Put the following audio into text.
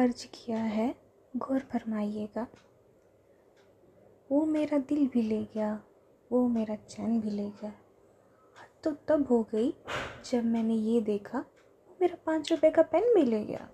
अर्ज़ किया है, गौर फरमाइएगा। वो मेरा दिल भी ले गया, वो मेरा चैन भी ले गया। तो तब हो गई, जब मैंने ये देखा, वो मेरा पाँच रुपए का पेन भी ले गया।